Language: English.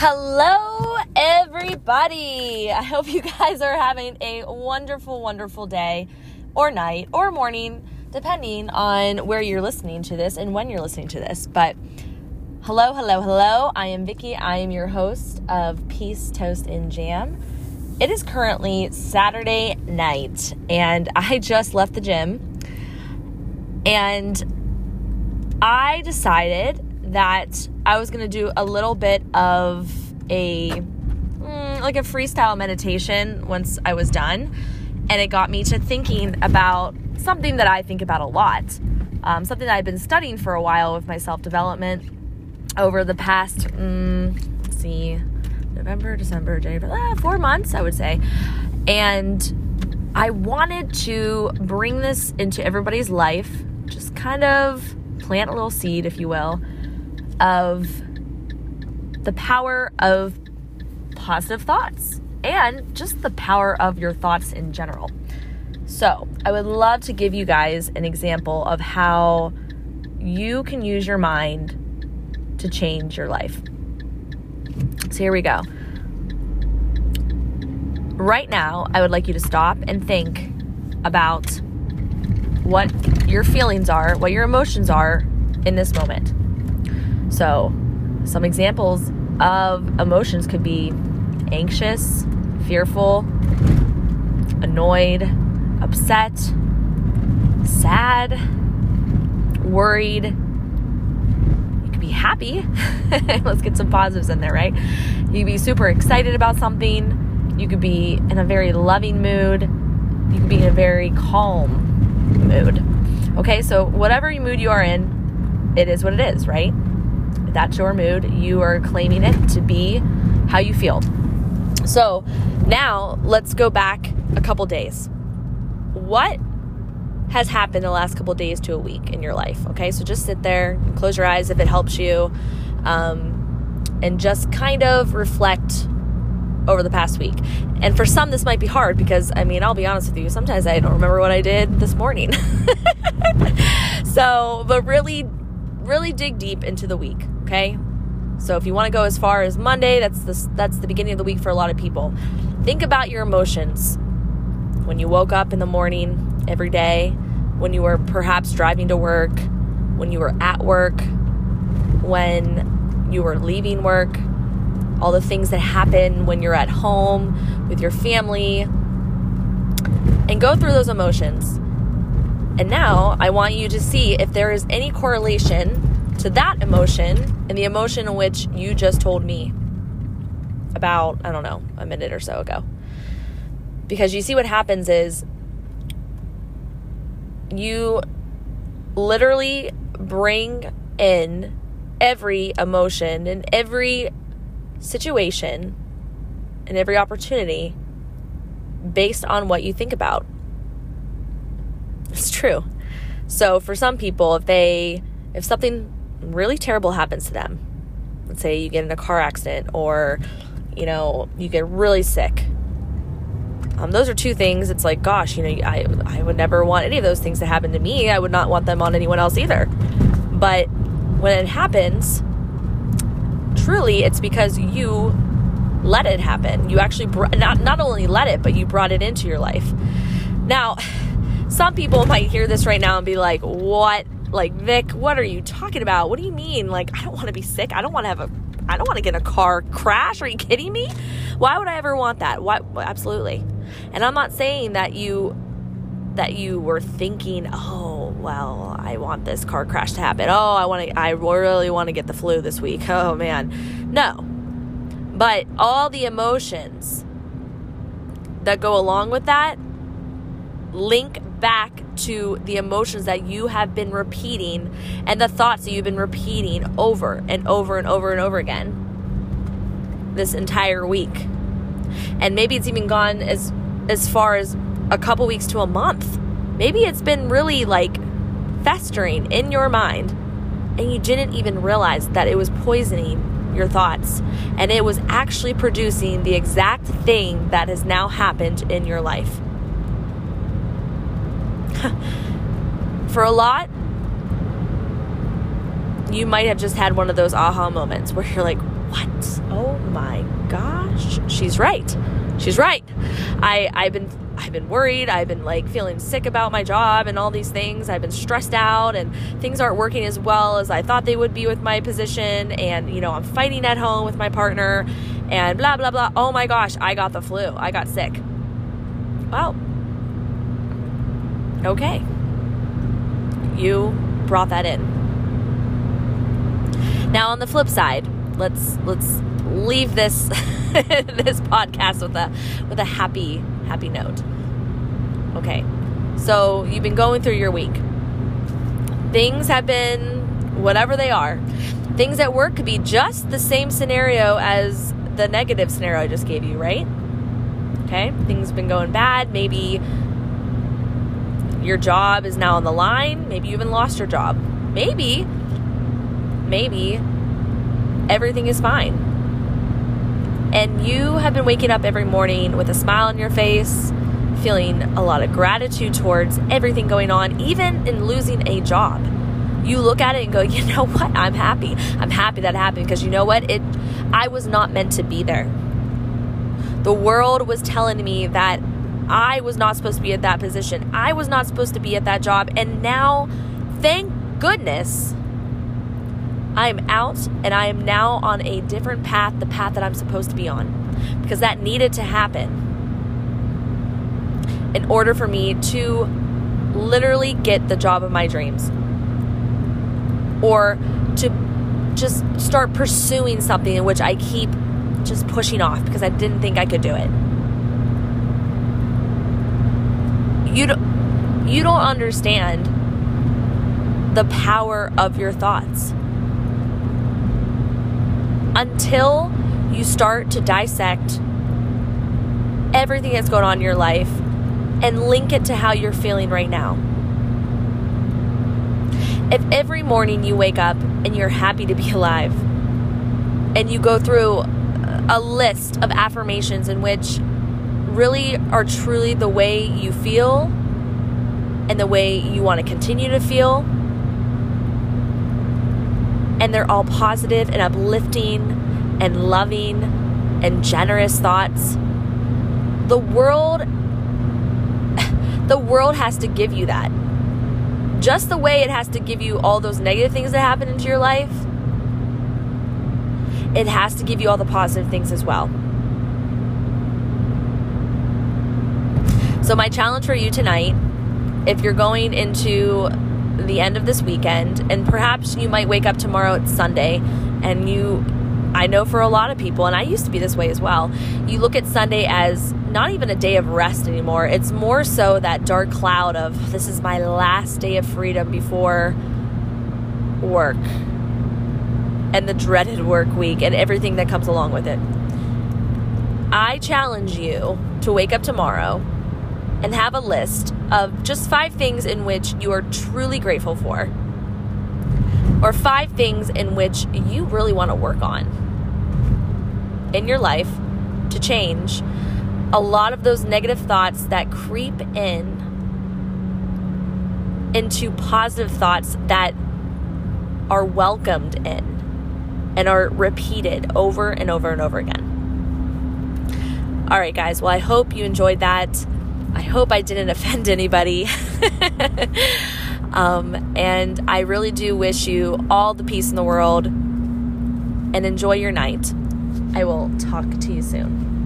Hello, everybody. I hope you guys are having a wonderful, wonderful day or night or morning, depending on where you're listening to this and when you're listening to this. But hello, hello, hello. I am Vicki. I am your host of Peace, Toast, and Jam. It is currently Saturday night, and I just left the gym. And I decided that I was going to do a little bit of a mm, like a freestyle meditation once I was done, and it got me to thinking about something that I think about a lot, um, something that I've been studying for a while with my self development over the past. Mm, see, November, December, January, ah, four months, I would say, and I wanted to bring this into everybody's life, just kind of plant a little seed, if you will of the power of positive thoughts and just the power of your thoughts in general. So, I would love to give you guys an example of how you can use your mind to change your life. So, here we go. Right now, I would like you to stop and think about what your feelings are, what your emotions are in this moment. So, some examples of emotions could be anxious, fearful, annoyed, upset, sad, worried. You could be happy. Let's get some positives in there, right? You could be super excited about something. You could be in a very loving mood. You could be in a very calm mood. Okay, so whatever mood you are in, it is what it is, right? That's your mood. You are claiming it to be how you feel. So now let's go back a couple days. What has happened the last couple days to a week in your life? Okay, so just sit there, close your eyes if it helps you, um, and just kind of reflect over the past week. And for some, this might be hard because, I mean, I'll be honest with you, sometimes I don't remember what I did this morning. so, but really, really dig deep into the week okay? So if you want to go as far as Monday, that's the, that's the beginning of the week for a lot of people. Think about your emotions when you woke up in the morning every day, when you were perhaps driving to work, when you were at work, when you were leaving work, all the things that happen when you're at home with your family, and go through those emotions. And now I want you to see if there is any correlation to that emotion and the emotion in which you just told me about, I don't know, a minute or so ago. Because you see, what happens is you literally bring in every emotion and every situation and every opportunity based on what you think about. It's true. So for some people, if they, if something really terrible happens to them, let's say you get in a car accident or, you know, you get really sick. Um, those are two things. It's like, gosh, you know, I, I would never want any of those things to happen to me. I would not want them on anyone else either. But when it happens, truly, it's because you let it happen. You actually br- not not only let it, but you brought it into your life. Now, some people might hear this right now and be like, "What like, Vic, what are you talking about? What do you mean? Like, I don't want to be sick. I don't want to have a, I don't want to get in a car crash. Are you kidding me? Why would I ever want that? Why? Absolutely. And I'm not saying that you, that you were thinking, oh, well, I want this car crash to happen. Oh, I want to, I really want to get the flu this week. Oh, man. No. But all the emotions that go along with that link back to the emotions that you have been repeating and the thoughts that you've been repeating over and over and over and over again this entire week. And maybe it's even gone as as far as a couple weeks to a month. Maybe it's been really like festering in your mind and you didn't even realize that it was poisoning your thoughts and it was actually producing the exact thing that has now happened in your life. for a lot, you might have just had one of those aha moments where you're like, what? Oh my gosh. She's right. She's right. I I've been I've been worried. I've been like feeling sick about my job and all these things. I've been stressed out and things aren't working as well as I thought they would be with my position and you know, I'm fighting at home with my partner and blah blah blah. Oh my gosh, I got the flu. I got sick. Well, okay. You brought that in. Now on the flip side, let's let's leave this this podcast with a with a happy happy note. Okay. So, you've been going through your week. Things have been whatever they are. Things at work could be just the same scenario as the negative scenario I just gave you, right? Okay? Things have been going bad. Maybe your job is now on the line. Maybe you even lost your job. Maybe, maybe everything is fine. And you have been waking up every morning with a smile on your face, feeling a lot of gratitude towards everything going on, even in losing a job. You look at it and go, you know what? I'm happy. I'm happy that happened because you know what? It I was not meant to be there. The world was telling me that I was not supposed to be at that position. I was not supposed to be at that job. And now, thank goodness, I am out and I am now on a different path, the path that I'm supposed to be on. Because that needed to happen in order for me to literally get the job of my dreams or to just start pursuing something in which I keep just pushing off because I didn't think I could do it. You don't, you don't understand the power of your thoughts until you start to dissect everything that's going on in your life and link it to how you're feeling right now. If every morning you wake up and you're happy to be alive, and you go through a list of affirmations in which really are truly the way you feel and the way you want to continue to feel, and they're all positive and uplifting and loving and generous thoughts, the world the world has to give you that. Just the way it has to give you all those negative things that happen into your life, it has to give you all the positive things as well. So, my challenge for you tonight, if you're going into the end of this weekend, and perhaps you might wake up tomorrow, it's Sunday, and you I know for a lot of people, and I used to be this way as well, you look at Sunday as not even a day of rest anymore. It's more so that dark cloud of this is my last day of freedom before work and the dreaded work week and everything that comes along with it. I challenge you to wake up tomorrow and have a list of just five things in which you are truly grateful for or five things in which you really want to work on in your life to change a lot of those negative thoughts that creep in into positive thoughts that are welcomed in and are repeated over and over and over again. All right, guys. Well, I hope you enjoyed that. I hope I didn't offend anybody. Um, and I really do wish you all the peace in the world and enjoy your night. I will talk to you soon.